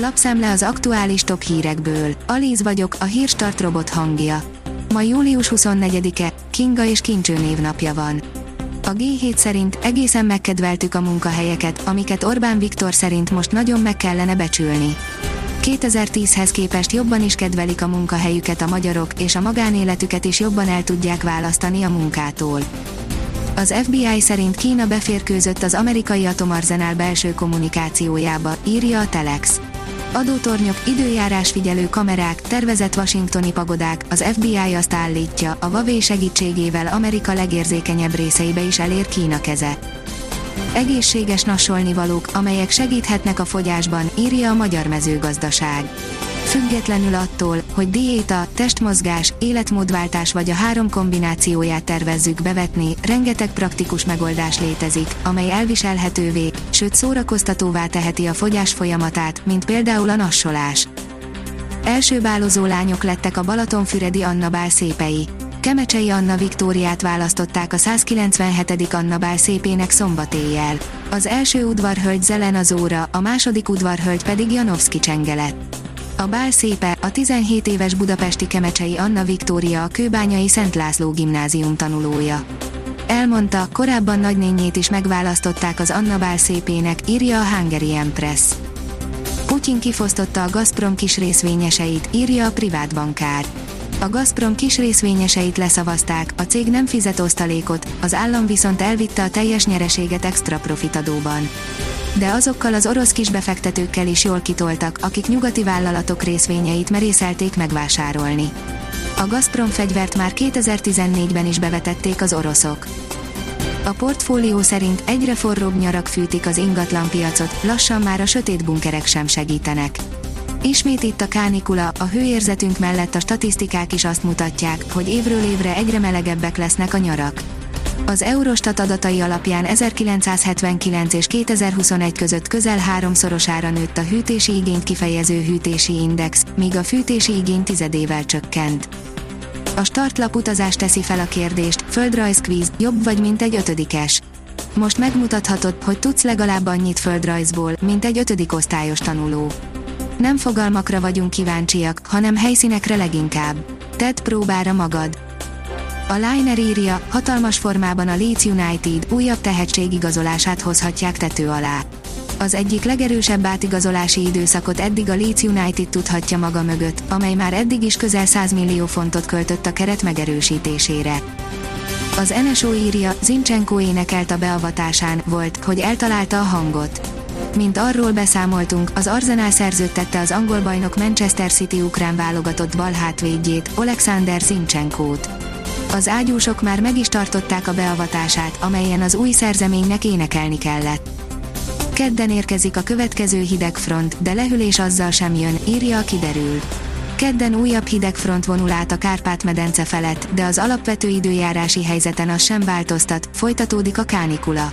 Lapszemle az aktuális top hírekből. Alíz vagyok, a hírstart robot hangja. Ma július 24-e, Kinga és Kincső névnapja van. A G7 szerint egészen megkedveltük a munkahelyeket, amiket Orbán Viktor szerint most nagyon meg kellene becsülni. 2010-hez képest jobban is kedvelik a munkahelyüket a magyarok, és a magánéletüket is jobban el tudják választani a munkától. Az FBI szerint Kína beférkőzött az amerikai atomarzenál belső kommunikációjába, írja a Telex. Adótornyok, időjárásfigyelő kamerák, tervezett washingtoni pagodák, az FBI azt állítja, a Huawei segítségével Amerika legérzékenyebb részeibe is elér Kína keze. Egészséges nasolnivalók, amelyek segíthetnek a fogyásban, írja a Magyar Mezőgazdaság. Függetlenül attól, hogy diéta, testmozgás, életmódváltás vagy a három kombinációját tervezzük bevetni, rengeteg praktikus megoldás létezik, amely elviselhetővé, sőt szórakoztatóvá teheti a fogyás folyamatát, mint például a nassolás. Első bálozó lányok lettek a Balatonfüredi Anna Bál szépei. Kemecsei Anna Viktóriát választották a 197. Anna Bál szépének szombatéjjel. Az első udvarhölgy Zelen Azóra, a második udvarhölgy pedig Janowski Csengelet. A bál szépe, a 17 éves budapesti Kemecsei Anna Viktória a Kőbányai Szent László gimnázium tanulója. Elmondta, korábban nagynényét is megválasztották az Anna bál szépének, írja a Hungary Empress. Putyin kifosztotta a Gazprom kis részvényeseit, írja a privát bankár. A Gazprom kis részvényeseit leszavazták, a cég nem fizet osztalékot, az állam viszont elvitte a teljes nyereséget extra profitadóban de azokkal az orosz kisbefektetőkkel is jól kitoltak, akik nyugati vállalatok részvényeit merészelték megvásárolni. A Gazprom fegyvert már 2014-ben is bevetették az oroszok. A portfólió szerint egyre forróbb nyarak fűtik az ingatlanpiacot, lassan már a sötét bunkerek sem segítenek. Ismét itt a kánikula, a hőérzetünk mellett a statisztikák is azt mutatják, hogy évről évre egyre melegebbek lesznek a nyarak. Az Eurostat adatai alapján 1979 és 2021 között közel háromszorosára nőtt a hűtési igényt kifejező hűtési index, míg a fűtési igény tizedével csökkent. A startlap utazás teszi fel a kérdést, földrajzkvíz, jobb vagy mint egy ötödikes. Most megmutathatod, hogy tudsz legalább annyit földrajzból, mint egy ötödik osztályos tanuló. Nem fogalmakra vagyunk kíváncsiak, hanem helyszínekre leginkább. Tedd próbára magad! A Liner írja, hatalmas formában a Leeds United újabb tehetségigazolását hozhatják tető alá. Az egyik legerősebb átigazolási időszakot eddig a Leeds United tudhatja maga mögött, amely már eddig is közel 100 millió fontot költött a keret megerősítésére. Az NSO írja, Zincsenko énekelt a beavatásán, volt, hogy eltalálta a hangot. Mint arról beszámoltunk, az Arsenal szerződtette az angol bajnok Manchester City ukrán válogatott bal hátvédjét, Alexander Zincsenkót. Az ágyúsok már meg is tartották a beavatását, amelyen az új szerzeménynek énekelni kellett. Kedden érkezik a következő hidegfront, de lehűlés azzal sem jön, írja a kiderül. Kedden újabb hidegfront vonul át a Kárpát-medence felett, de az alapvető időjárási helyzeten az sem változtat, folytatódik a kánikula.